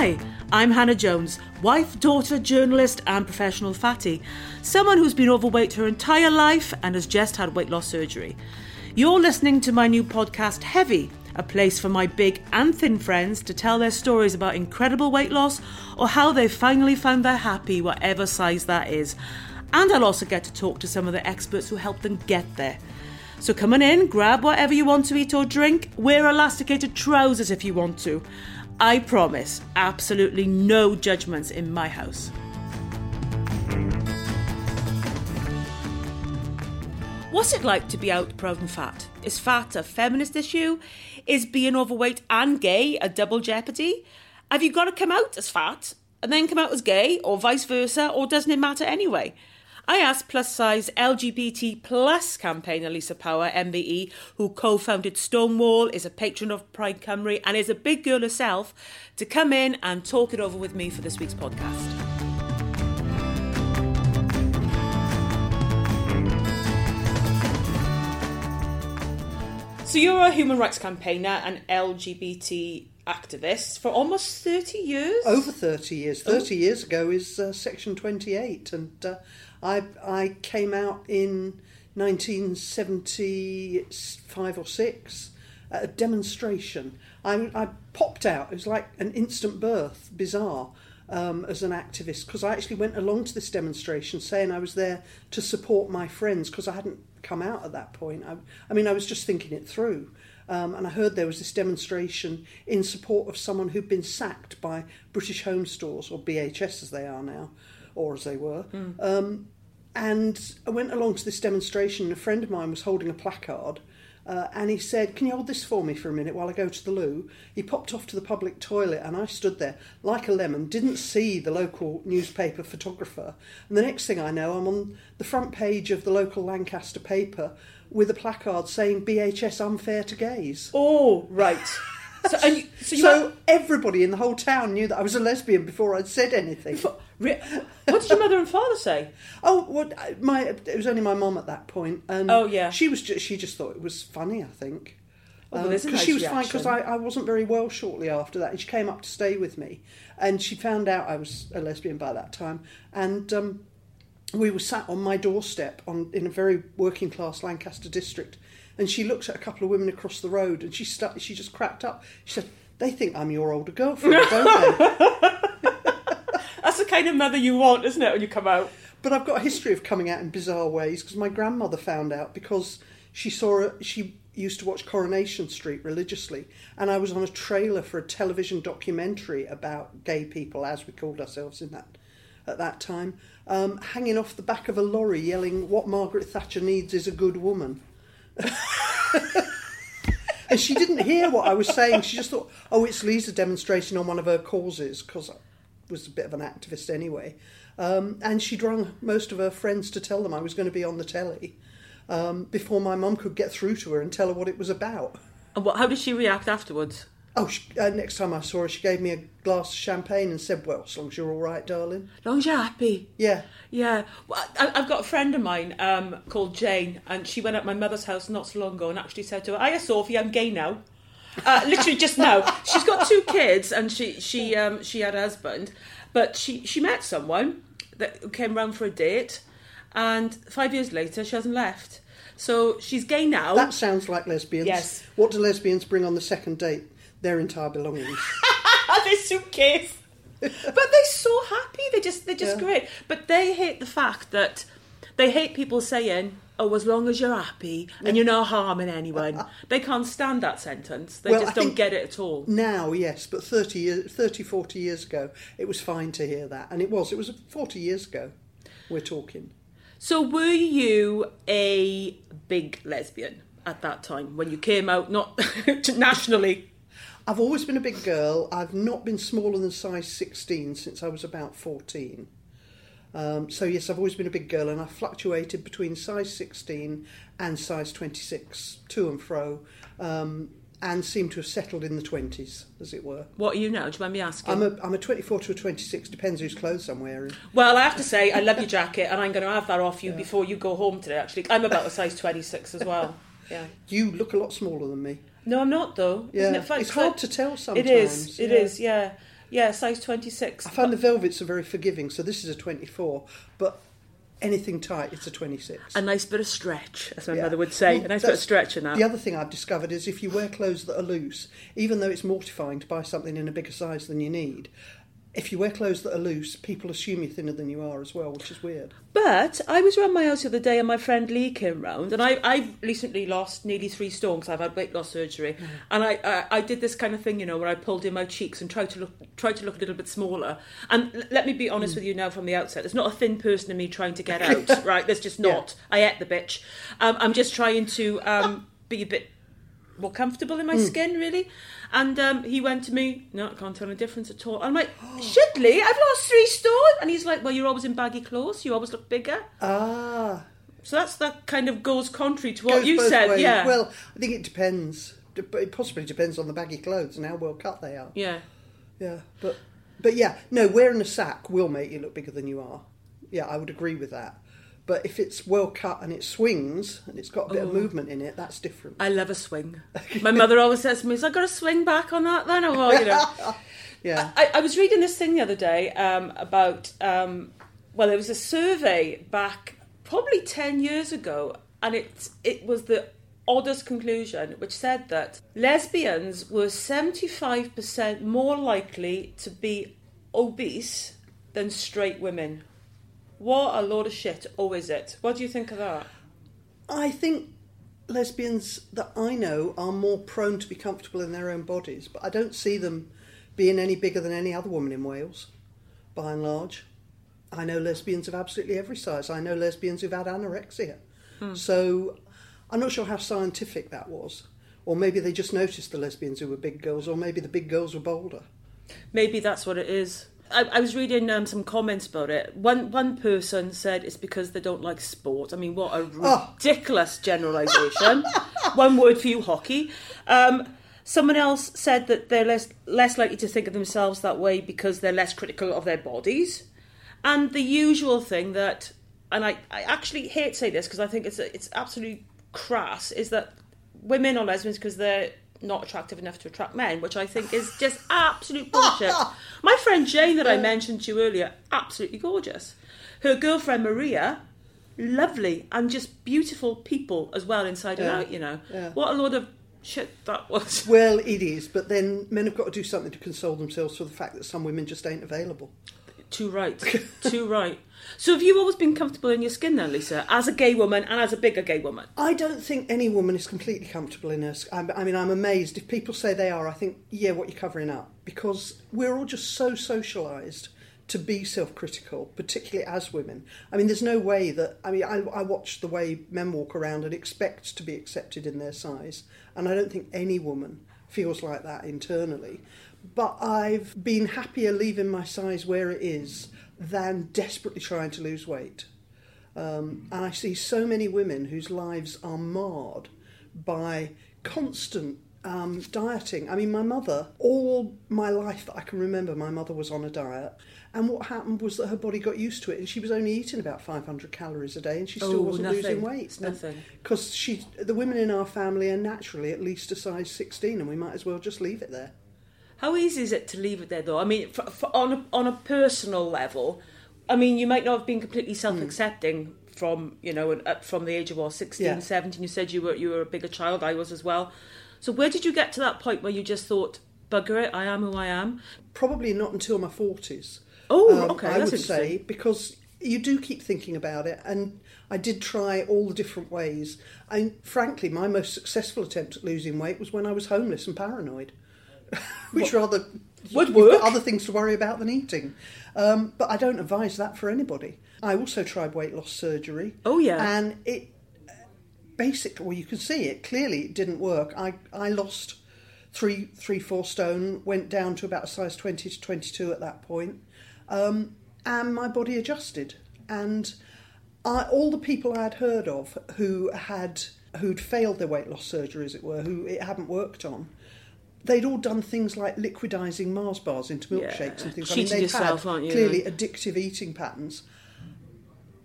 Hi, I'm Hannah Jones, wife, daughter, journalist, and professional fatty. Someone who's been overweight her entire life and has just had weight loss surgery. You're listening to my new podcast, Heavy, a place for my big and thin friends to tell their stories about incredible weight loss or how they've finally found their happy, whatever size that is. And I'll also get to talk to some of the experts who helped them get there. So come on in, grab whatever you want to eat or drink, wear elasticated trousers if you want to. I promise, absolutely no judgments in my house. What's it like to be out proud and fat? Is fat a feminist issue? Is being overweight and gay a double jeopardy? Have you got to come out as fat and then come out as gay, or vice versa, or doesn't it matter anyway? I asked plus size LGBT plus campaigner Lisa Power, MBE, who co founded Stonewall, is a patron of Pride Cymru, and is a big girl herself, to come in and talk it over with me for this week's podcast. So, you're a human rights campaigner and LGBT activist for almost 30 years? Over 30 years. 30 oh. years ago is uh, Section 28, and uh, I, I came out in 1975 or 6 at a demonstration. I, I popped out, it was like an instant birth, bizarre. Um, as an activist because I actually went along to this demonstration saying I was there to support my friends because I hadn't come out at that point. I, I mean, I was just thinking it through. Um, and I heard there was this demonstration in support of someone who'd been sacked by British Home Stores, or BHS as they are now, or as they were. Mm. Um, and I went along to this demonstration, and a friend of mine was holding a placard. Uh, and he said, Can you hold this for me for a minute while I go to the loo? He popped off to the public toilet, and I stood there like a lemon, didn't see the local newspaper photographer. And the next thing I know, I'm on the front page of the local Lancaster paper with a placard saying BHS unfair to gays. Oh, right. So, you, so, so everybody in the whole town knew that I was a lesbian before I'd said anything. what did your mother and father say? Oh, well, my it was only my mum at that point, and oh yeah, she was just, she just thought it was funny. I think because oh, well, um, nice she was reaction. fine because I, I wasn't very well shortly after that, and she came up to stay with me, and she found out I was a lesbian by that time, and um, we were sat on my doorstep on in a very working class Lancaster district and she looked at a couple of women across the road and she st- she just cracked up. She said, "They think I'm your older girlfriend, don't they?" That's the kind of mother you want, isn't it, when you come out? But I've got a history of coming out in bizarre ways because my grandmother found out because she saw a, she used to watch Coronation Street religiously, and I was on a trailer for a television documentary about gay people, as we called ourselves in that at that time, um, hanging off the back of a lorry, yelling, "What Margaret Thatcher needs is a good woman." and she didn't hear what I was saying. She just thought, oh, it's Lisa demonstrating on one of her causes, because I was a bit of an activist anyway. Um, and she'd rung most of her friends to tell them I was going to be on the telly um, before my mum could get through to her and tell her what it was about. And what, how did she react afterwards? Oh, she, uh, next time I saw her, she gave me a glass of champagne and said, "Well, as long as you're all right, darling." As long as you're happy. Yeah. Yeah. Well, I, have got a friend of mine um, called Jane, and she went at my mother's house not so long ago and actually said to her, "Hiya, Sophie, I'm gay now." Uh, literally just now. She's got two kids, and she she um, she had a husband, but she she met someone that came round for a date, and five years later, she hasn't left. So she's gay now. That sounds like lesbians. Yes. What do lesbians bring on the second date? Their entire belongings. their suitcase. but they're so happy. They just they're just yeah. great. But they hate the fact that they hate people saying, "Oh, as long as you're happy and you're not harming anyone." they can't stand that sentence. They well, just don't get it at all. Now, yes, but 30 years, 30, 40 years ago, it was fine to hear that, and it was. It was 40 years ago. We're talking. So, were you a big lesbian at that time when you came out, not nationally? I've always been a big girl. I've not been smaller than size 16 since I was about 14. Um, so yes, I've always been a big girl, and I've fluctuated between size 16 and size 26, to and fro, um, and seem to have settled in the 20s, as it were. What are you now? Do you mind me asking? I'm a, I'm a 24 to a 26, depends whose clothes I'm wearing. Well, I have to say, I love your jacket, and I'm going to have that off you before you go home today. Actually, I'm about a size 26 as well. Yeah. You look a lot smaller than me. No, I'm not though. Yeah, Isn't it fun? it's hard to tell sometimes. It is. It yeah. is. Yeah. Yeah. Size 26. I find the velvets are very forgiving, so this is a 24, but anything tight, it's a 26. a nice bit of stretch, as my Yeah. mother would say. Well, a nice bit of stretch in that. The other thing I've discovered is if you wear clothes that are loose, even though it's mortifying to buy something in a bigger size than you need, if you wear clothes that are loose, people assume you're thinner than you are as well, which is weird. But I was around my house the other day and my friend Lee came round and I, I've recently lost nearly three stone because I've had weight loss surgery and I, I, I did this kind of thing, you know, where I pulled in my cheeks and tried to look tried to look a little bit smaller. And l- let me be honest with you now from the outset, there's not a thin person in me trying to get out, right? There's just not. I ate the bitch. Um, I'm just trying to um, be a bit more comfortable in my skin, really. And um, he went to me, no, I can't tell a difference at all. I'm like, Shidley, I've lost three stone. And he's like, well, you're always in baggy clothes. You always look bigger. Ah, So that's that kind of goes contrary to what goes you both said. ways. Yeah. Well, I think it depends. Dep- It possibly depends on the baggy clothes and how well cut they are. yeah. Yeah, but but yeah, no, wearing a sack will make you look bigger than you are. Yeah, I would agree with that. But if it's well cut and it swings and it's got a bit Oh. of movement in it, that's different. I love a swing. My mother always says to me, "Has I got to swing back on that then?" Or well, you know. Yeah. I, I was reading this thing the other day um, about, um, well, it was a survey back probably 10 years ago, and it, it was the oddest conclusion, which said that lesbians were 75% more likely to be obese than straight women. What a load of shit. Oh, is it? What do you think of that? I think lesbians that I know are more prone to be comfortable in their own bodies, but I don't see them being any bigger than any other woman in Wales, by and large. I know lesbians of absolutely every size. I know lesbians who've had anorexia. Hmm. So I'm not sure how scientific that was. Or maybe they just noticed the lesbians who were big girls, or maybe the big girls were bolder. Maybe that's what it is. I, I was reading um, some comments about it. One one person said it's because they don't like sport. I mean, what a Oh. ridiculous generalisation. one word for you, hockey. Um, someone else said that they're less less likely to think of themselves that way because they're less critical of their bodies. And the usual thing that, and I, I actually hate to say this because I think it's it's absolutely crass, is that women are lesbians because they're not attractive enough to attract men, which I think is just absolute bullshit. My friend Jane that I mentioned to you earlier, absolutely gorgeous. Her girlfriend Maria, lovely and just beautiful people as well inside and out. You know, Yeah. what a lot of shit that was. Well, it is, but then men have got to do something to console themselves for the fact that some women just ain't available. Too right. Too right. So have you always been comfortable in your skin then, Lisa, as a gay woman and as a bigger gay woman? I don't think any woman is completely comfortable in her. I mean, I'm amazed if people say they are. I think, yeah, what you're covering up because we're all just so socialised to be self-critical, particularly as women. I mean, there's no way that. I mean, I, I watch the way men walk around and expect to be accepted in their size, and I don't think any woman feels like that internally. But I've been happier leaving my size where it is than desperately trying to lose weight. Um, and I see so many women whose lives are marred by constant um, dieting. I mean, my mother, all my life that I can remember, my mother was on a diet. And what happened was that her body got used to it, and she was only eating about 500 calories a day, and she still Oh, wasn't nothing. losing weight. It's nothing. Because she, the women in our family are naturally at least a size 16, and we might as well just leave it there. How easy is it to leave it there, though? I mean, for, for, on a, on a personal level, I mean, you might not have been completely self-accepting from you know uh, from the age of what 16, Yeah. 17. You said you were you were a bigger child. I was as well. So where did you get to that point where you just thought, "Bugger it, I am who I am"? Probably not until my 40s. Oh, Um, okay, I would say because you do keep thinking about it, and I did try all the different ways. And frankly, my most successful attempt at losing weight was when I was homeless and paranoid, which rather Would work. other things to worry about than eating. Um, but I don't advise that for anybody. I also tried weight loss surgery. Oh, yeah. and it basically, well, you can see it clearly. It didn't work. I I lost three, three, four stone, went down to about a size 20 to 22 at that point, um, and my body adjusted. And I, all the people I had heard of who had who'd failed their weight loss surgery, as it were, who it hadn't worked on, they'd all done things like liquidizing Mars bars into milkshakes Yeah. and things. Cheating they'd yourself, had aren't you? clearly addictive eating patterns.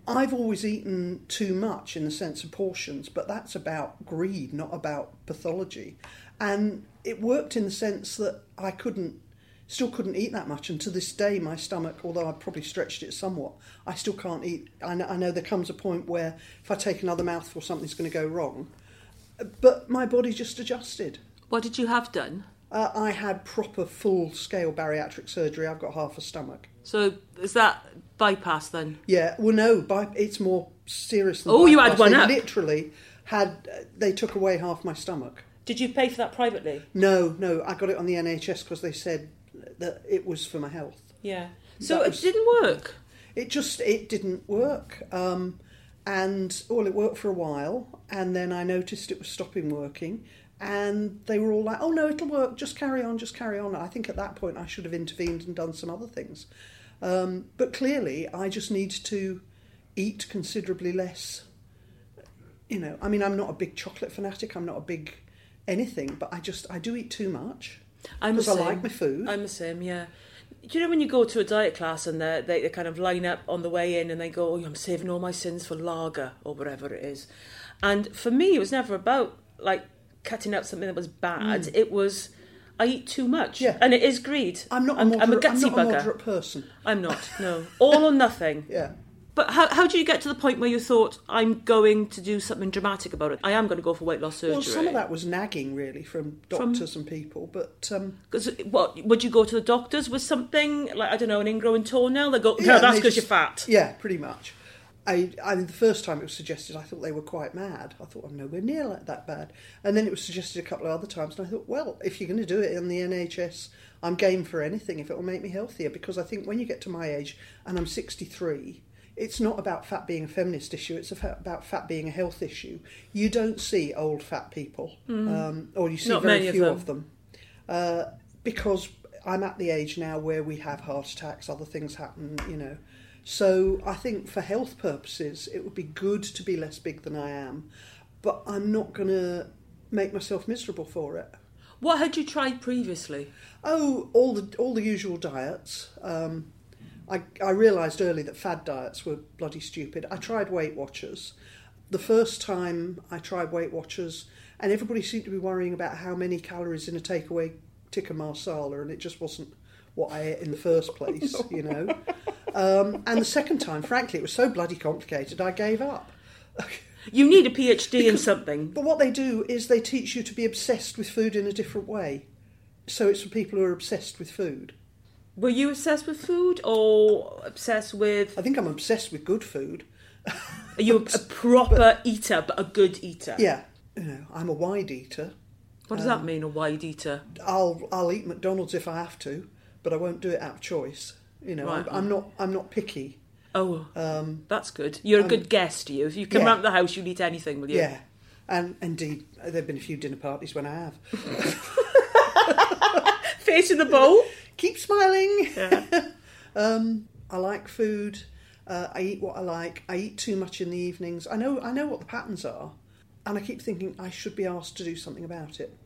I've always eaten too much in the sense of portions, but that's about greed, not about pathology. And it worked in the sense that I couldn't, still couldn't eat that much. And to this day, my stomach, although I've probably stretched it somewhat, I still can't eat. I know, I know there comes a point where if I take another mouthful, something's going to go wrong. But my body just adjusted. What did you have done? Uh, I had proper full scale bariatric surgery. I've got half a stomach. So is that bypass then? Yeah, well, no, by, it's more serious than. Oh, you had one they up. Literally had uh, they took away half my stomach. Did you pay for that privately? No, no, I got it on the NHS because they said that it was for my health. Yeah. So That it was- didn't work. It just it didn't work, um, and well, it worked for a while, and then I noticed it was stopping working, and they were all like, "Oh no, it'll work. Just carry on, just carry on." I think at that point I should have intervened and done some other things, um, but clearly I just need to eat considerably less. You know, I mean, I'm not a big chocolate fanatic. I'm not a big anything, but I just I do eat too much I'm the because I like my food. I'm the same, yeah. Do you know when you go to a diet class and they they kind of line up on the way in and they go, oh, I'm saving all my sins for lager or whatever it is. And for me, it was never about like cutting out something that was bad. It was I eat too much, Mm. Yeah. and it is greed. I'm not a I'm, moderate, I'm a I'm gutsy not a bugger. moderate person. I'm not. No, all or nothing. Yeah. But how how do you get to the point where you thought I'm going to do something dramatic about it? I am going to go for weight loss surgery. Well, some of that was nagging, really, from doctors and people. But um, Because what would you go to the doctors with something like I don't know an ingrowing toenail? They go, no, yeah, that's because you're fat. Yeah, pretty much. I, I the first time it was suggested, I thought they were quite mad. I thought I'm nowhere near like that bad. And then it was suggested a couple of other times, and I thought, well, if you're going to do it in the NHS, I'm game for anything if it will make me healthier. Because I think when you get to my age, and I'm 63. It's not about fat being a feminist issue. It's about fat being a health issue. You don't see old fat people, um, or you see Not very many of few them. of them. uh, because I'm at the age now where we have heart attacks, other things happen, you know. So I think for health purposes, it would be good to be less big than I am, but I'm not going to make myself miserable for it. What had you tried previously? Oh, all the all the usual diets. Um, I I realised early that fad diets were bloody stupid. I tried Weight Watchers. The first time I tried Weight Watchers, and everybody seemed to be worrying about how many calories in a takeaway tikka masala, and it just wasn't what I ate in the first place, you know. Um, and the second time, frankly, it was so bloody complicated, I gave up. You need a PhD in something. But what they do is they teach you to be obsessed with food in a different way. So it's for people who are obsessed with food. Were you obsessed with food or obsessed with? I think I'm obsessed with good food. Are you a proper eater, but a good eater? Yeah, you know, I'm a wide eater. What does that mean, a wide eater? I'll I'll eat McDonald's if I have to, but I won't do it out of choice. You know, Right. I'm, I'm not I'm not picky. Oh, that's good. You're a good guest, you. If you come yeah. round the house, you'll eat anything, will you? Yeah, and indeed, there've been a few dinner parties when I have. Face in the bowl. Keep smiling. Yeah. Um, I like food. Uh, I eat what I like. I eat too much in the evenings. I know I know what the patterns are, and I keep thinking I should be asked to do something about it,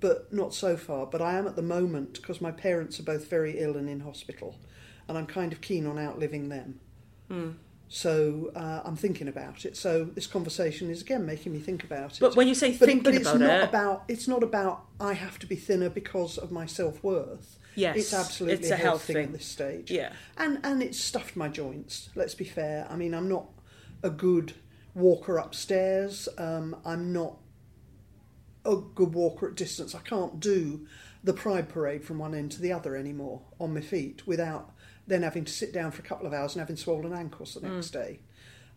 but not so far. But I am at the moment because my parents are both very ill and in hospital, and I'm kind of keen on outliving them. So uh, I'm thinking about it. So this conversation is again making me think about it. But when you say But- thinking but it's about not it- about it's not about I have to be thinner because of my self worth. Yes, it's absolutely it's a health thing. at this stage. Yeah. and and it's stuffed my joints. Let's be fair. I mean, I'm not a good walker upstairs. Um, I'm not a good walker at distance. I can't do the Pride Parade from one end to the other anymore on my feet without then having to sit down for a couple of hours and having swollen ankles the next day.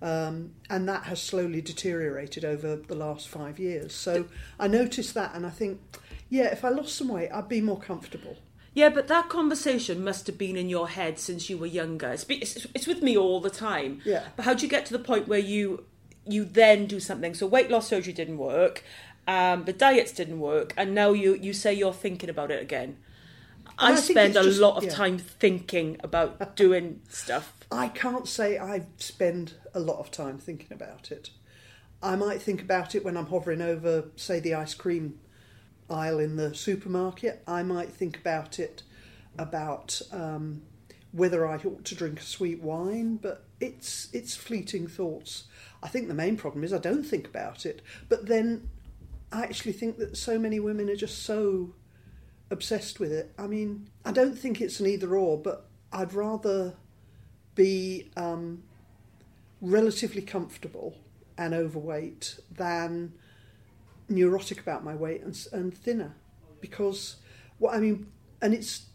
Um, and that has slowly deteriorated over the last five years. So I noticed that and I think, yeah, if I lost some weight, I'd be more comfortable. Yeah, but that conversation must have been in your head since you were younger. It's, it's, it's with me all the time. Yeah. But how do you get to the point where you you then do something? So weight loss surgery didn't work, Um, the diets didn't work, and now you you say you're thinking about it again. I, I spend a just- lot of yeah. time thinking about doing stuff. I can't say I spend a lot of time thinking about it. I might think about it when I'm hovering over, say, the ice cream aisle in the supermarket. I might think about it about um, whether I ought to drink a sweet wine, but it's it's fleeting thoughts. I think the main problem is I don't think about it, but then I actually think that so many women are just so obsessed with it. I mean, I don't think it's an either or, but I'd rather be um, relatively comfortable and overweight than neurotic about my weight and, and thinner because what I mean and it's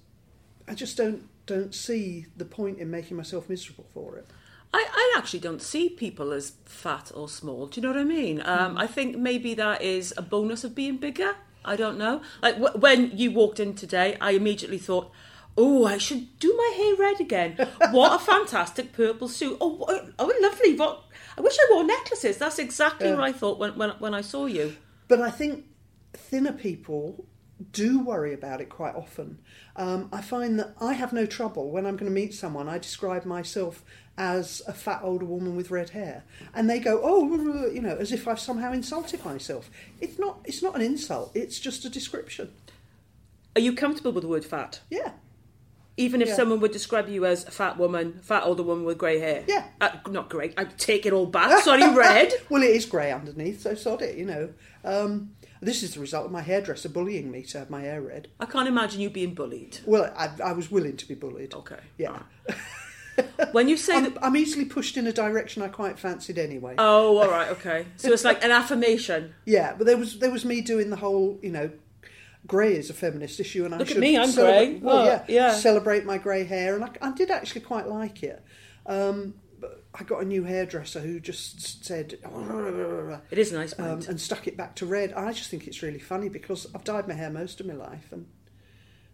I just don't don't see the point in making myself miserable for it. I, I actually don't see people as fat or small. Do you know what I mean? Um, I think maybe that is a bonus of being bigger. I don't know. Like w- when you walked in today, I immediately thought, "Oh, I should do my hair red again." What a fantastic purple suit! Oh, oh, lovely! What I wish I wore necklaces. That's exactly what I thought when when when I saw you. But I think thinner people do worry about it quite often. Um, I find that I have no trouble when I'm going to meet someone. I describe myself as a fat older woman with red hair, and they go, "Oh, you know," as if I've somehow insulted myself. It's not. It's not an insult. It's just a description. Are you comfortable with the word fat? Yeah. Even if Yeah. someone would describe you as a fat woman, fat older woman with grey hair. Yeah. Uh, not grey. I take it all back. Sorry, red. well, it is grey underneath, so sod it. You know. Um, this is the result of my hairdresser bullying me to have my hair red. I can't imagine you being bullied. Well, I, I was willing to be bullied. Okay. Yeah. When you say. I'm, I'm easily pushed in a direction I quite fancied anyway. Oh, all right, okay. So it's like an affirmation. Yeah, but there was there was me doing the whole, you know, grey is a feminist issue, and I Look at should me, I'm celebrate- grey. Well, Oh, yeah, yeah. celebrate my grey hair, and I, I did actually quite like it. Um, I got a new hairdresser who just said It is nice, um, and stuck it back to red. I just think it's really funny because I've dyed my hair most of my life, and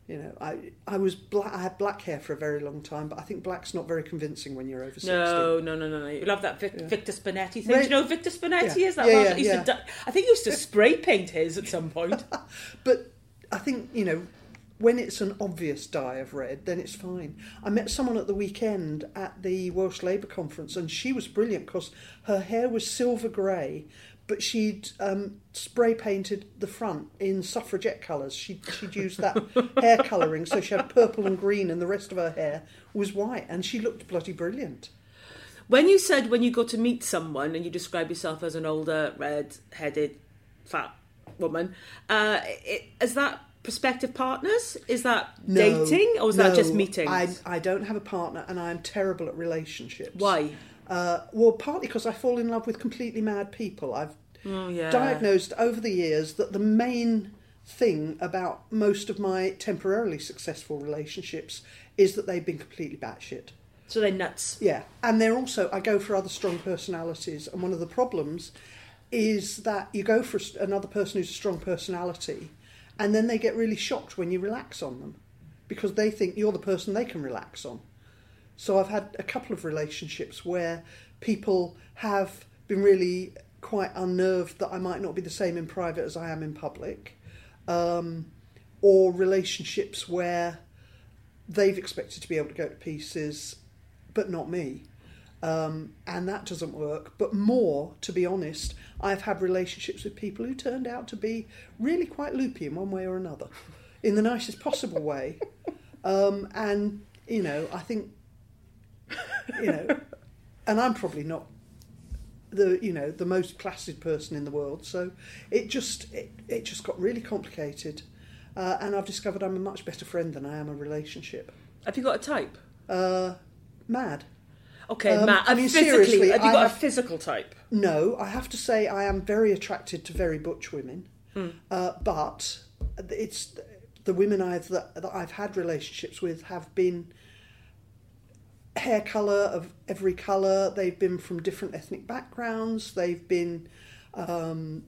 you know, I I was black. I had black hair for a very long time, but I think black's not very convincing when you're over sixty. no, no, no, no, no. You love that Vic- Victor Spinetti thing. Right. Do you know who Victor Spinetti Yeah. is? That Yeah, yeah, used yeah. to I think he used to spray paint his at some point. But I think, you know, when it's an obvious dye of red, then it's fine. I met someone at the weekend at the Welsh Labour Conference, and she was brilliant because her hair was silver grey, but she'd um, spray painted the front in suffragette colours. She'd, she'd used that hair colouring, so she had purple and green, and the rest of her hair was white, and she looked bloody brilliant. when you said when you go to meet someone and you describe yourself as an older, red-headed, fat woman, uh, it, is that prospective partners? Is that No, dating, or is that just no, meetings? I, I don't have a partner, and I'm terrible at relationships. Why? Uh, well, partly because I fall in love with completely mad people. I've Oh, yeah. diagnosed over the years that the main thing about most of my temporarily successful relationships is that they've been completely batshit. So they're nuts. Yeah, and they're also I go for other strong personalities, and one of the problems is that you go for another person who's a strong personality, and then they get really shocked when you relax on them because they think you're the person they can relax on. So I've had a couple of relationships where people have been really quite unnerved that I might not be the same in private as I am in public, um, or relationships where they've expected to be able to go to pieces, but not me. Um, and that doesn't work. But more, to be honest, I've had relationships with people who turned out to be really quite loopy in one way or another, in the nicest possible way. Um, and you know, I think, you know, and I'm probably not the you know the most placid person in the world. So it just it, it just got really complicated, uh, and I've discovered I'm a much better friend than I am a relationship. Have you got a type? Uh, mad. Okay, Um, Matt. I mean, physically, seriously, have you got a physical type? No, I have to say I am very attracted to very butch women, uh, but it's the women I've that, that I've had relationships with have been hair color of every color. They've been from different ethnic backgrounds. They've been um,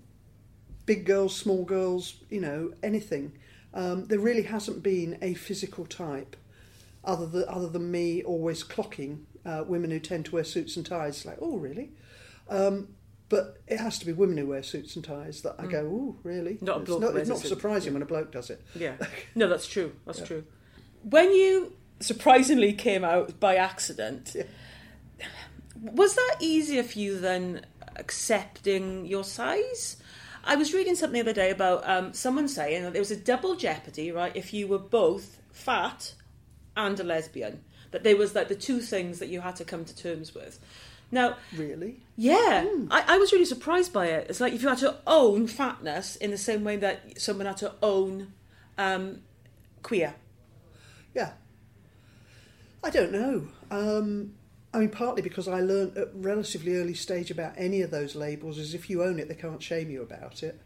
big girls, small girls, you know, anything. Um, there really hasn't been a physical type other than, other than me always clocking uh, women who tend to wear suits and ties. Like, oh, really? Um, But it has to be women who wear suits and ties that I go, oh, really? Mm. Not a it's bloke not, it's not surprising when a bloke does it. Yeah. No, that's true. That's true. When you surprisingly came out by accident, Yeah. was that easier for you than accepting your size? I was reading something the other day about um, someone saying that there was a double jeopardy, right? If you were both fat and a lesbian, that there was like the two things that you had to come to terms with. Now, Really? yeah, I, I was really surprised by it. It's like if you had to own fatness in the same way that someone had to own um, queer. Yeah. I don't know. Um, I mean, partly because I learned at relatively early stage about any of those labels is if you own it, they can't shame you about it.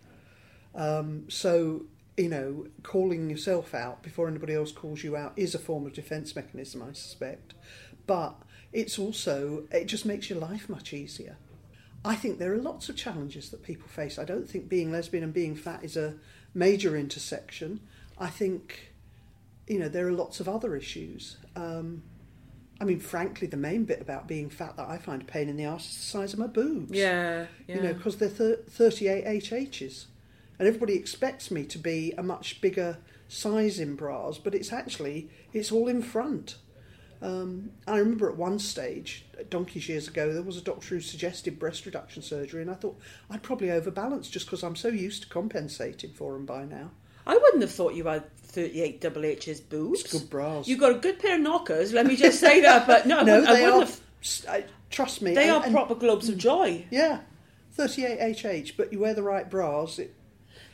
Um, so, you know, calling yourself out before anybody else calls you out is a form of defence mechanism, I suspect. But it's also, it just makes your life much easier. I think there are lots of challenges that people face. I don't think being lesbian and being fat is a major intersection. I think, you know, there are lots of other issues. Um, I mean, frankly, the main bit about being fat that I find a pain in the arse is the size of my boobs. Yeah, yeah. You know, because they're thir- 38 HHs. And everybody expects me to be a much bigger size in bras, but it's actually, it's all in front. Um, I remember at one stage, donkeys years ago, there was a doctor who suggested breast reduction surgery, and I thought I'd probably overbalance just because I'm so used to compensating for them by now. I wouldn't have thought you had 38 double H's boobs. It's good bras. You've got a good pair of knockers, let me just say that. But no, I no, wouldn't, I wouldn't are. have. I- trust me, They and- are and- proper globes of joy. Yeah, 38 HH, but you wear the right bras. It,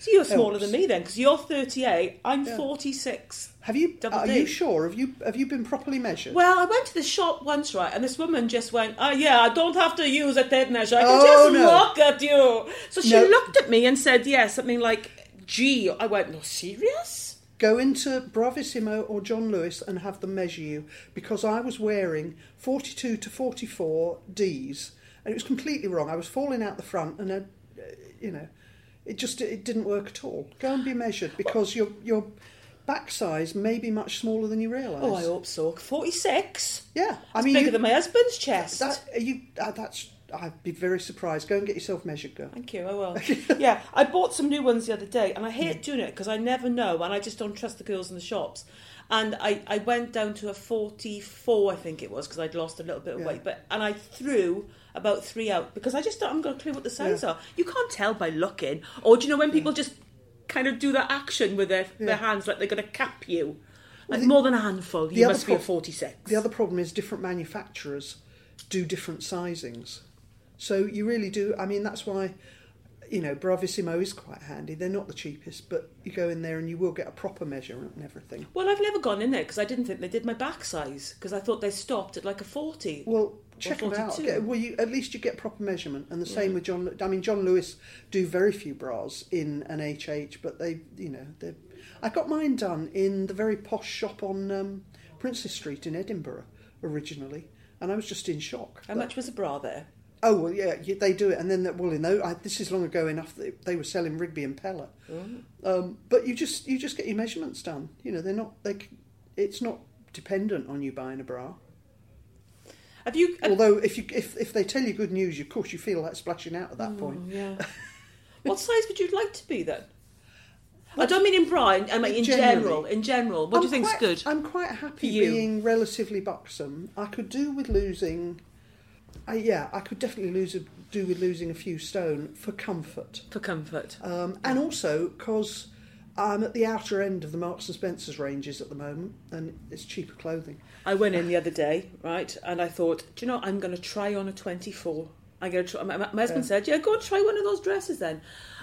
So you're smaller Helps. than me then, because you're 38, I'm Yeah. 46. have you? Double are D. you sure? Have you? Have you been properly measured? Well, I went to the shop once, right, and this woman just went, "Oh yeah, I don't have to use a tape measure. I can Oh, just no. look at you." So she No. looked at me and said, "Yeah, something like G." I went, "No, serious." Go into Bravissimo or John Lewis and have them measure you because I was wearing 42 to 44 Ds and it was completely wrong. I was falling out the front and, uh, you know, it just it didn't work at all. Go and be measured because your your back size may be much smaller than you realise. Oh, I hope so. Forty-six. Yeah, I That's mean, bigger you- than my husband's chest. that you uh, that's I'd be very surprised. Go and get yourself measured, girl. Thank you, I will. yeah, I bought some new ones the other day, and I hate doing it because I never know, and I just don't trust the girls in the shops. And I, I went down to a 44, I think it was, because I'd lost a little bit of Yeah. weight. But and I threw about three out because I just don't, haven't got a clue what the size Yeah. are. You can't tell by looking. Or do you know when people just kind of do that action with their, Yeah. their hands like they're going to cap you? Like the- more than a handful, you must be a 46. The other problem is different manufacturers do different sizings. So you really do. I mean, that's why, you know, Bravissimo is quite handy. They're not the cheapest, but you go in there and you will get a proper measurement and everything. Well, I've never gone in there because I didn't think they did my back size because I thought they stopped at like a 40. Well, check it out. Get, well, you, at least you get proper measurement. And the same with John. I mean, John Lewis do very few bras in an HH, but they, you know, they. I got mine done in the very posh shop on um, Princes Street in Edinburgh originally, and I was just in shock. How that- much was a bra there? Oh well, yeah, yeah, they do it, and then well, in those, I, this is long ago enough that they were selling Rigby and Peller. Um, but you just you just get your measurements done. You know, they're not they. It's not dependent on you buying a bra. Have you? Although if you if, if they tell you good news, of course you feel like splashing out at that point. Yeah. what size would you like to be then? I don't mean in bra. I mean in general. In general, what do you I'm think's quite- good? I'm quite happy being relatively buxom. I could do with losing. I, yeah, I could definitely lose a, do with losing a few stone for comfort. For comfort. Um, and also because I'm at the outer end of the Marks and Spencer's ranges at the moment, and it's cheaper clothing. I went in the other day, right, and I thought, do you know, I'm going to try on a 24. I'm going to try. My, my my husband Yeah. said, "Yeah, go and try one of those dresses then."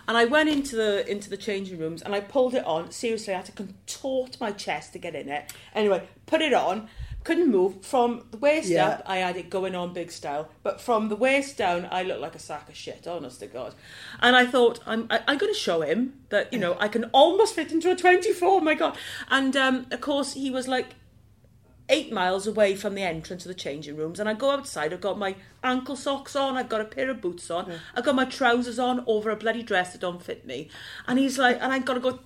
And I went into the into the changing rooms and I pulled it on. Seriously, I had to contort my chest to get in it. Anyway, put it on. Couldn't move from the waist Yeah. up. I had it going on big style, but from the waist down, I looked like a sack of shit. Honest to God. And I thought, I'm I, I'm going to show him that you know I can almost fit into a 24. My God. And um, of course, he was like eight miles away from the entrance of the changing rooms and I go outside, I've got my ankle socks on, I've got a pair of boots on, I've got my trousers on over a bloody dress that don't fit me. And he's like, and I've got to go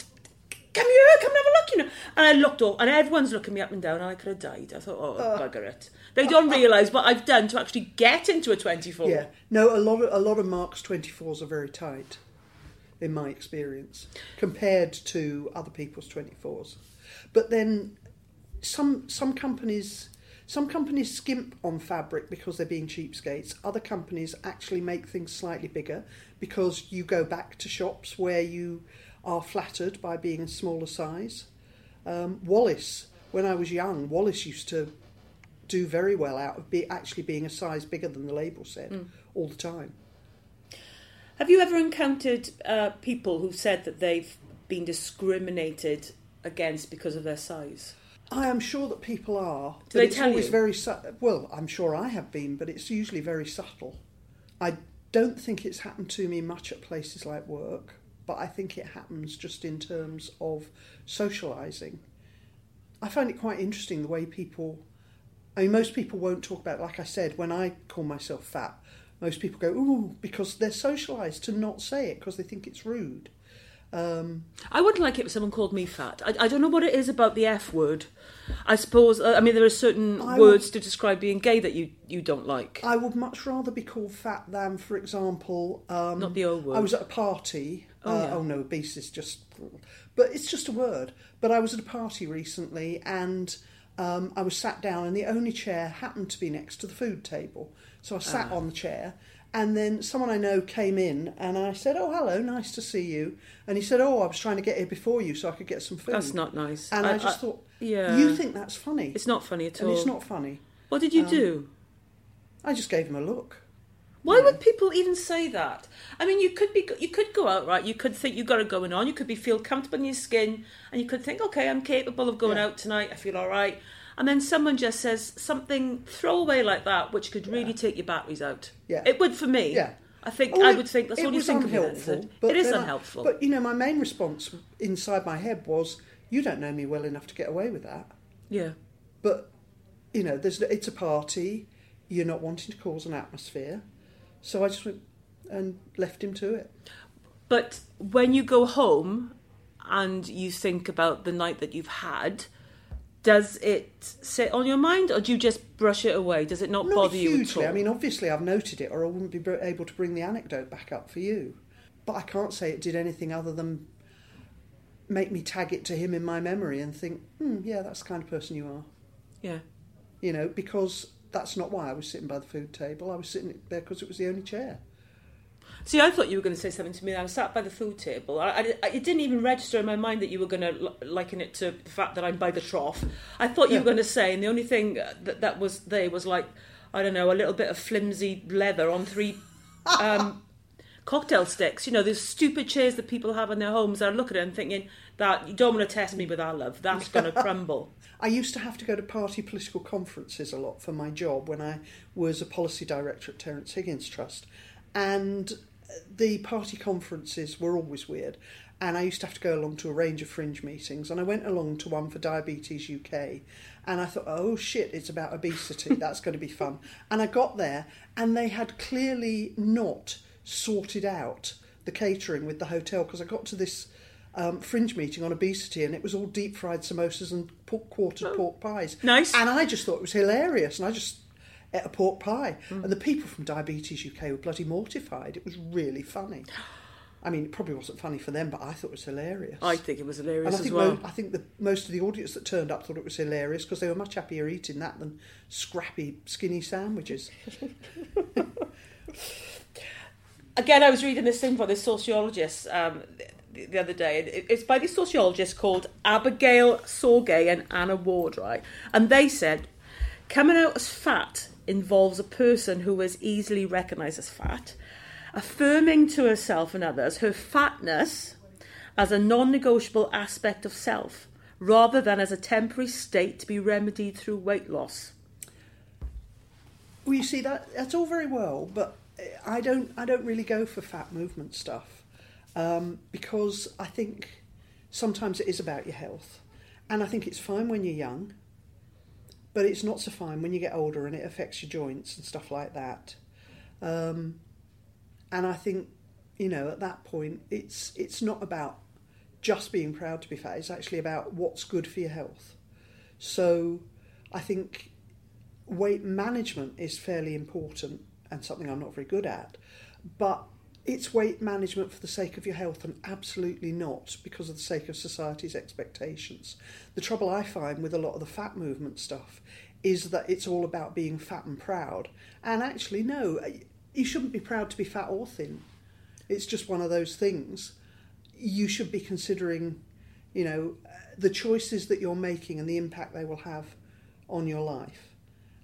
come here, come and have a look, you know. And I looked up, and everyone's looking me up and down, and I could have died. I thought, oh, bugger it. They don't realise what I've done to actually get into a 24. Yeah, no, a lot of a lot of Mark's twenty fours are very tight, in my experience, compared to other people's twenty fours. But then, some some companies some companies skimp on fabric because they're being cheapskates. Other companies actually make things slightly bigger because you go back to shops where you are flattered by being a smaller size. Um, Wallis, when I was young, Wallis used to do very well out of be, actually being a size bigger than the label said all the time. Have you ever encountered uh, people who said that they've been discriminated against because of their size? I am sure that people are. Do they it's tell always you? very su- well. I'm sure I have been, but it's usually very subtle. I don't think it's happened to me much at places like work, but I think it happens just in terms of socialising. I find it quite interesting the way people. I mean, most people won't talk about. Like I said, when I call myself fat, most people go ooh because they're socialised to not say it because they think it's rude. Um, I wouldn't like it if someone called me fat. I, I don't know what it is about the F word. I suppose, uh, I mean, there are certain I words to describe being gay that you, you don't like. I would much rather be called fat than, for example, um, Not the old word. I was at a party. Oh, uh, yeah. oh no, obese is just, but it's just a word. But I was at a party recently, and um, I was sat down, and the only chair happened to be next to the food table. So I Ah. sat on the chair, and then someone I know came in, and I said, "Oh, hello, nice to see you." And he said, "Oh, I was trying to get here before you, so I could get some food." That's not nice. And I, just thought, yeah. you think that's funny? It's not funny at all. and it's not funny. What did you um, do? I just gave him a look. Why would people even say that? I mean, you could be, you could go out, right? You could think you have got it going on. You could be feel comfortable in your skin, and you could think, okay, I'm capable of going Yeah. out tonight. I feel all right. And then someone just says something throwaway like that, which could really take your batteries out. Yeah. it would for me. Yeah. I think Oh, I it- would think that's all you think of me then, unhelpful, is it? It is then I- unhelpful. but you know, my main response inside my head was, "You don't know me well enough to get away with that." yeah. But you know, there's it's a party. You're not wanting to cause an atmosphere, so I just went and left him to it. But when you go home and you think about the night that you've had, does it sit on your mind, or do you just brush it away? Does it not, Not bother you at hugely. all? I mean, obviously, I've noted it, or I wouldn't be able to bring the anecdote back up for you. But I can't say it did anything other than make me tag it to him in my memory and think, hmm, yeah, that's the kind of person you are. yeah. you know, because that's not why I was sitting by the food table. I was sitting there because it was the only chair. See, I thought you were going to say something to me. I was sat by the food table. I, I, it didn't even register in my mind that you were going to liken it to the fact that I'm by the trough. I thought you Yeah. were going to say, and the only thing that, that was there was like, I don't know, a little bit of flimsy leather on three um, cocktail sticks. You know, those stupid chairs that people have in their homes. I look at it and thinking that you don't want to test me with our love. That's going to crumble. I used to have to go to party political conferences a lot for my job when I was a policy director at Terence Higgins Trust. And the party conferences were always weird. And I used to have to go along to a range of fringe meetings. And I went along to one for Diabetes UK. And I thought, oh shit, it's about obesity. That's going to be fun. And I got there, and they had clearly not sorted out the catering with the hotel because I got to this um, fringe meeting on obesity and it was all deep fried samosas and pork, quartered pork pies. Nice. And I just thought it was hilarious and I just ate a pork pie. Hmm. And the people from Diabetes UK were bloody mortified. It was really funny. I mean, it probably wasn't funny for them, but I thought it was hilarious. I think it was hilarious and I as think, well. mo- I think the, most of the audience that turned up thought it was hilarious because they were much happier eating that than scrappy, skinny sandwiches. again, I was reading this thing by this sociologist um, the, the other day. It- It's by these sociologists called Abigail Saguy and Anna Ward, right? And they said coming out as fat involves a person who is easily recognised as fat, affirming to herself and others her fatness as a non negotiable aspect of self, rather than as a temporary state to be remedied through weight loss. Well, you see that that's all very well, but I don't I don't really go for fat movement stuff um, because I think sometimes it is about your health, and I think it's fine when you're young, but it's not so fine when you get older and it affects your joints and stuff like that. Um, and I think you know at that point it's it's not about just being proud to be fat. It's actually about what's good for your health. So I think weight management is fairly important and something I'm not very good at. But it's weight management for the sake of your health and absolutely not because of the sake of society's expectations. The trouble I find with a lot of the fat movement stuff is that it's all about being fat and proud. And actually, no, you shouldn't be proud to be fat or thin. It's just one of those things. You should be considering, you know, the choices that you're making and the impact they will have on your life.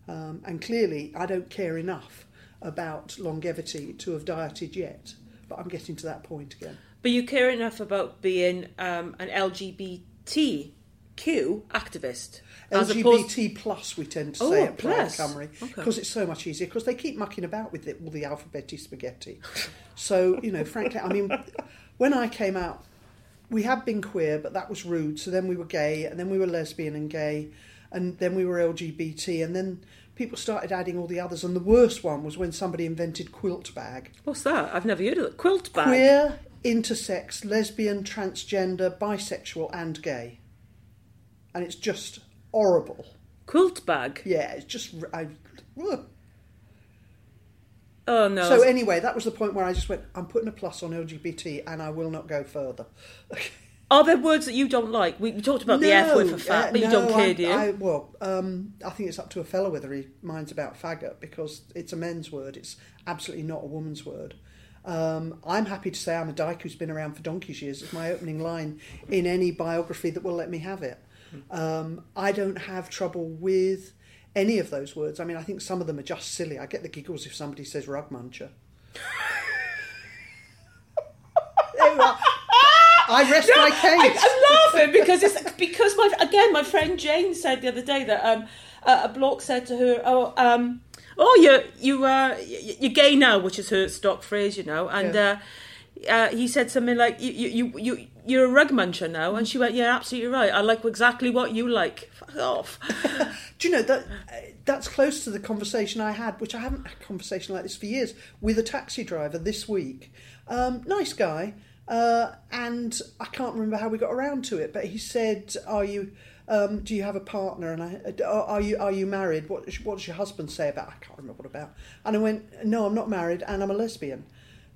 Um, and clearly, I don't care enough about longevity to have dieted yet, but I'm getting to that point again. But you care enough about being um, an LGBTQ activist. LGBT opposed... plus, we tend to say oh, at Plaid Cymru, because okay. it's so much easier. Because they keep mucking about with it, all the alphabety spaghetti. so you know, frankly, I mean, when I came out, we had been queer, but that was rude. So then we were gay, and then we were lesbian and gay, and then we were LGBT, and then people started adding all the others. And the worst one was when somebody invented quilt bag. What's that? I've never heard of it. Quilt bag. Queer, intersex, lesbian, transgender, bisexual, and gay. And it's just horrible. Quilt bag. Yeah, it's just I. Ugh. Oh no. So anyway, that was the point where I just went. I'm putting a plus on LGBT, and I will not go further. Are there words that you don't like? We, talked about no, the F word for fat, uh, but you don't care, I, do you? I, well, um, I think it's up to a fellow whether he minds about faggot because it's a men's word. It's absolutely not a woman's word. Um, I'm happy to say I'm a dyke who's been around for donkey's years. It's my opening line in any biography that will let me have it. Um, I don't have trouble with any of those words. I mean, I think some of them are just silly. I get the giggles if somebody says rug muncher. I rest no, my case. I, am laughing because it's because my again my friend Jane said the other day that um, a, a bloke said to her, "Oh, um, oh, you you uh, you're gay now," which is her stock phrase, you know, and. Yeah. Uh, uh, he said something like, you, you, you, you're a rug muncher now. And she went, yeah, absolutely right. I like exactly what you like. Fuck off. Do you know, that that's close to the conversation I had, which I haven't had a conversation like this for years, with a taxi driver this week. Um, nice guy. Uh, and I can't remember how we got around to it, but he said, "Are you? Um, do you have a partner? And I, are you are you married? What what does your husband say about? I can't remember what about." And I went, "No, I'm not married, and I'm a lesbian."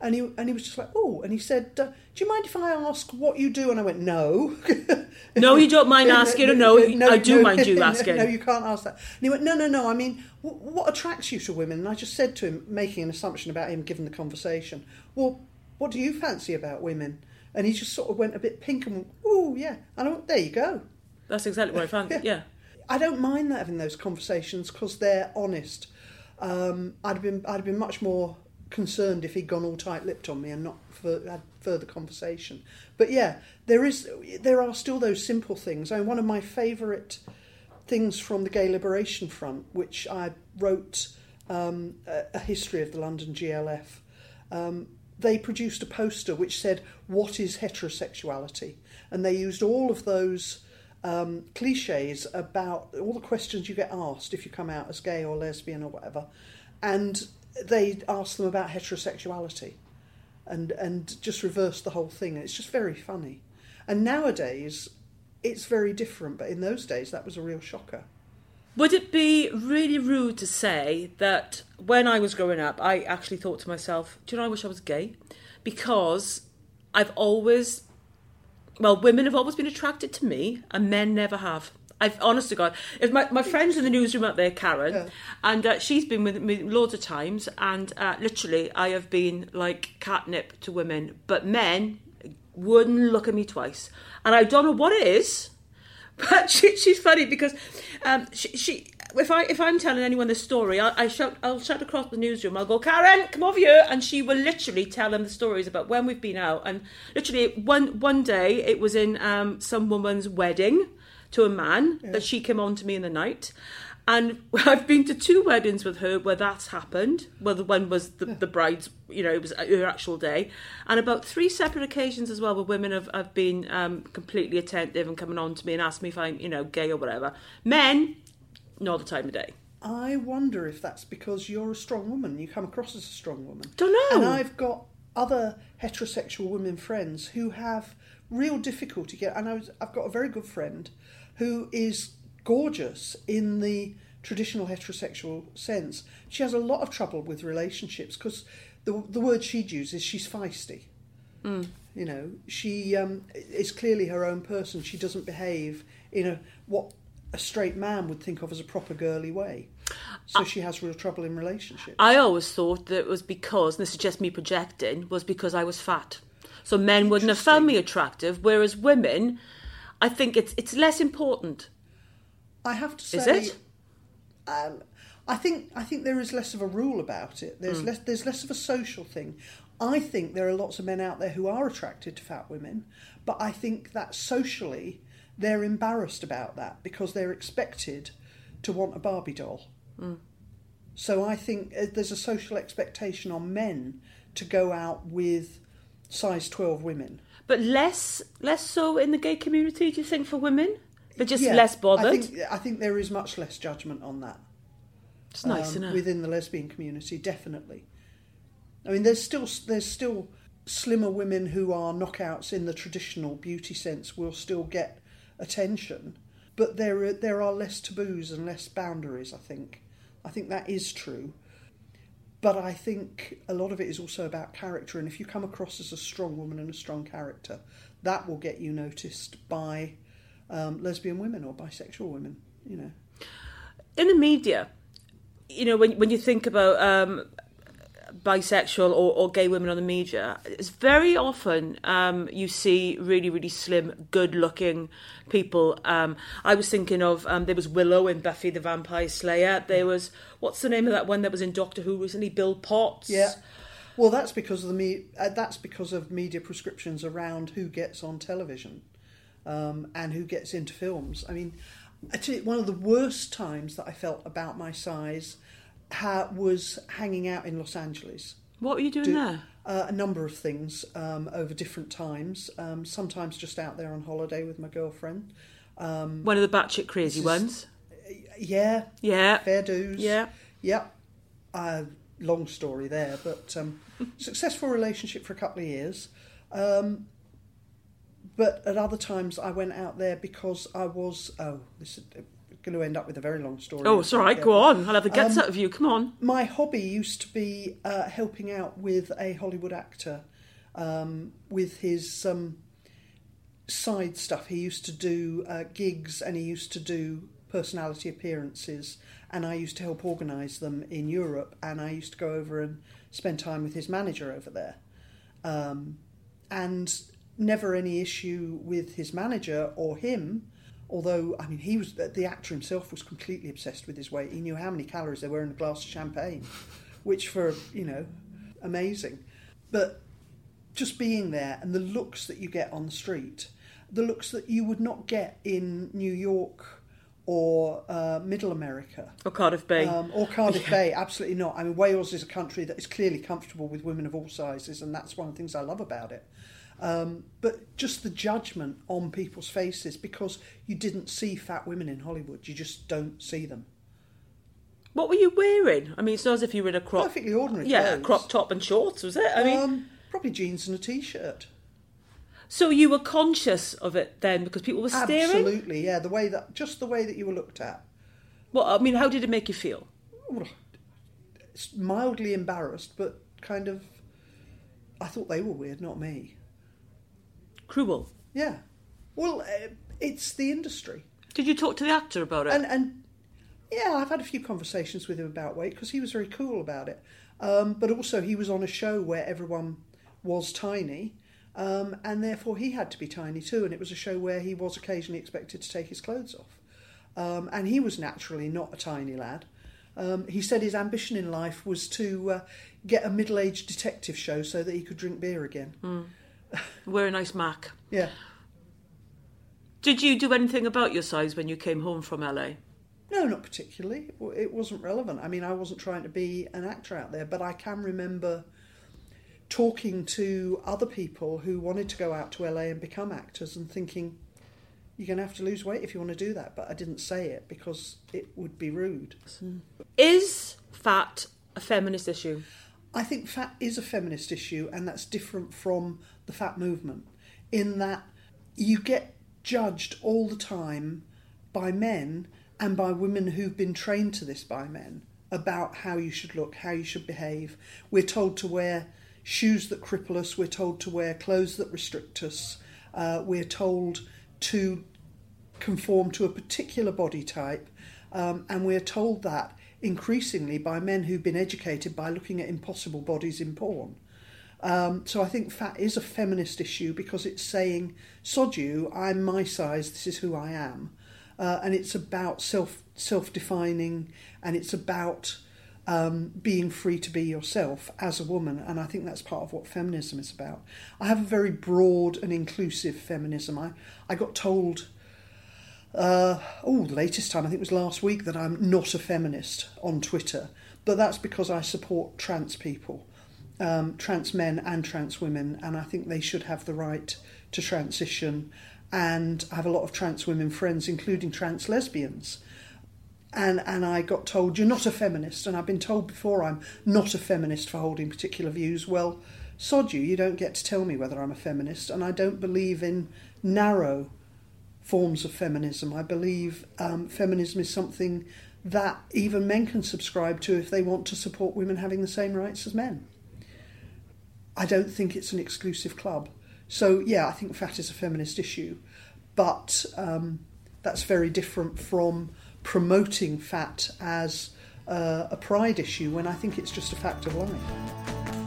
And he and he was just like, oh, and he said, uh, "Do you mind if I ask what you do?" And I went, "No." no, you don't mind asking, or no, no I do no, mind you asking. No, you can't ask that. And he went, "No, no, no. I mean, what attracts you to women?" And I just said to him, making an assumption about him, given the conversation, "Well, what do you fancy about women?" And he just sort of went a bit pink and went, "Oh, yeah." And I went, "There you go." That's exactly what I found. yeah. yeah. I don't mind having those conversations because they're honest. Um, I'd have been I'd have been much more concerned if he'd gone all tight-lipped on me and not for, had further conversation. But yeah, there is there are still those simple things. I mean, one of my favourite things from the Gay Liberation Front, which I wrote um, a, a, history of the London GLF. Um, they produced a poster which said, "What is heterosexuality?" and they used all of those. Um, cliches about all the questions you get asked if you come out as gay or lesbian or whatever, and they asked them about heterosexuality and and just reversed the whole thing. It's just very funny. And nowadays, it's very different. But in those days, that was a real shocker. Would it be really rude to say that when I was growing up, I actually thought to myself, "Do you know, I wish I was gay," because I've always, well, women have always been attracted to me, and men never have. I've honest to God, if my, my friend's in the newsroom out there, Karen, yeah. and uh, she's been with me loads of times, and uh, literally I have been like catnip to women, but men wouldn't look at me twice, and I don't know what it is, but she, she's funny because um, she, she if I if I'm telling anyone this story, I, I shout I'll shout across the newsroom. I'll go, Karen, come over here, and she will literally tell them the stories about when we've been out. And literally one one day it was in um, some woman's wedding, to a man yeah. that she came on to me in the night. And I've been to two weddings with her where that's happened. Well, the one was the, the bride's, you know, it was her actual day. And about three separate occasions as well where women have, have been um, completely attentive and coming on to me and asked me if I'm, you know, gay or whatever. Men, not the time of day. I wonder if that's because you're a strong woman. You come across as a strong woman. Don't know. And I've got other heterosexual women friends who have real difficulty and I was, I've got a very good friend who is gorgeous in the traditional heterosexual sense. She has a lot of trouble with relationships because the the word she'd use is she's feisty. You know, she um, is clearly her own person. She doesn't behave in a what a straight man would think of as a proper girly way. So she has real trouble in relationships. I always thought that it was because, and this is just me projecting, was because I was fat. So men wouldn't have found me attractive, whereas women, I think it's it's less important. I have to say, Is it? Um, I think I think there is less of a rule about it. There's less there's less of a social thing. I think there are lots of men out there who are attracted to fat women, but I think that socially they're embarrassed about that because they're expected to want a Barbie doll. Hmm. So I think uh, there's a social expectation on men to go out with size 12 women. But less less so in the gay community, do you think, for women? They're just Yeah, less bothered. I think, I think there is much less judgment on that. it's nice, um, isn't within the lesbian community, definitely. I mean, there's still there's still slimmer women who are knockouts in the traditional beauty sense will still get attention, but there are, there are less taboos and less boundaries. I think, I think that is true. But I think a lot of it is also about character, and if you come across as a strong woman and a strong character, that will get you noticed by um, lesbian women or bisexual women. You know. in the media, you know, when when you think about um, bisexual or, or gay women on the media, it's very often um, you see really, really slim, good-looking people. Um, I was thinking of um, there was Willow in Buffy the Vampire Slayer. There was what's the name of that one that was in Doctor Who recently? Bill Potts. Yeah. Well, that's because of the me- uh, that's because of media prescriptions around who gets on television um, and who gets into films. I mean, you, one of the worst times that I felt about my size ha- was hanging out in Los Angeles. What were you doing Do- there? Uh, a number of things um, over different times. Um, sometimes just out there on holiday with my girlfriend. Um, One of the batshit crazy is- ones. yeah, Yeah. fair dues. Yeah. Yep. Uh, long story there, but um, successful relationship for a couple of years. But at other times, I went out there because I was. Oh, this is going to end up with a very long story. Oh, it's all right. Go on. I'll have the guts Um, out of you. Come on. My hobby used to be uh, helping out with a Hollywood actor um, with his um, side stuff. He used to do uh, gigs and he used to do personality appearances, and I used to help organise them in Europe. And I used to go over and spend time with his manager over there. Um, and never any issue with his manager or him. Although, I mean, he was the actor himself was completely obsessed with his weight. He knew how many calories there were in a glass of champagne, which for you know, amazing. But just being there and the looks that you get on the street, the looks that you would not get in New York or uh, Middle America Or Cardiff Bay. um, or Cardiff Bay, absolutely not. I mean, Wales is a country that is clearly comfortable with women of all sizes, and that's one of the things I love about it. Um, but just the judgment on people's faces because you didn't see fat women in Hollywood, you just don't see them. what were you wearing? I mean, it's not as if you were in a crop. Perfectly ordinary Yeah, clothes. crop top and shorts, was it? I mean, um, probably jeans and a t-shirt. so you were conscious of it then because people were staring. Absolutely, yeah. The way that, just the way that you were looked at. Well, I mean, how did it make you feel? Mildly embarrassed, but kind of. I thought they were weird, not me. Cruel. Yeah. Well, uh, it's the industry. Did you talk to the actor about it? And and yeah, I've had a few conversations with him about weight because he was very cool about it. Um, but also, he was on a show where everyone was tiny, um, and therefore he had to be tiny too. And it was a show where he was occasionally expected to take his clothes off. Um, and he was naturally not a tiny lad. Um, he said his ambition in life was to uh, get a middle-aged detective show so that he could drink beer again. Wear a nice Mac. Yeah. Did you do anything about your size when you came home from LA? No, not particularly. It wasn't relevant. I mean, I wasn't trying to be an actor out there, but I can remember talking to other people who wanted to go out to LA and become actors and thinking, you're going to have to lose weight if you want to do that. But I didn't say it because it would be rude. Is fat a feminist issue? I think fat is a feminist issue, and that's different from the fat movement in that you get judged all the time by men and by women who've been trained to this by men about how you should look, how you should behave. We're told to wear shoes that cripple us, we're told to wear clothes that restrict us, uh, we're told to conform to a particular body type, um, and we're told that increasingly by men who've been educated by looking at impossible bodies in porn. Um, so I think fat is a feminist issue because it's saying, sod you, I'm my size, this is who I am. Uh, and it's about self self defining and it's about um, being free to be yourself as a woman. And I think that's part of what feminism is about. I have a very broad and inclusive feminism. I, I got told, uh, oh, the latest time, I think it was last week, that I'm not a feminist on Twitter. But that's because I support trans people um, trans men and trans women, and I think they should have the right to transition. And I have a lot of trans women friends, including trans lesbians. And, and I got told, You're not a feminist. And I've been told before I'm not a feminist for holding particular views. Well, sod you, you don't get to tell me whether I'm a feminist. And I don't believe in narrow forms of feminism. I believe um, feminism is something that even men can subscribe to if they want to support women having the same rights as men. I don't think it's an exclusive club. So, yeah, I think fat is a feminist issue, but um, that's very different from promoting fat as uh, a pride issue when I think it's just a fact of life.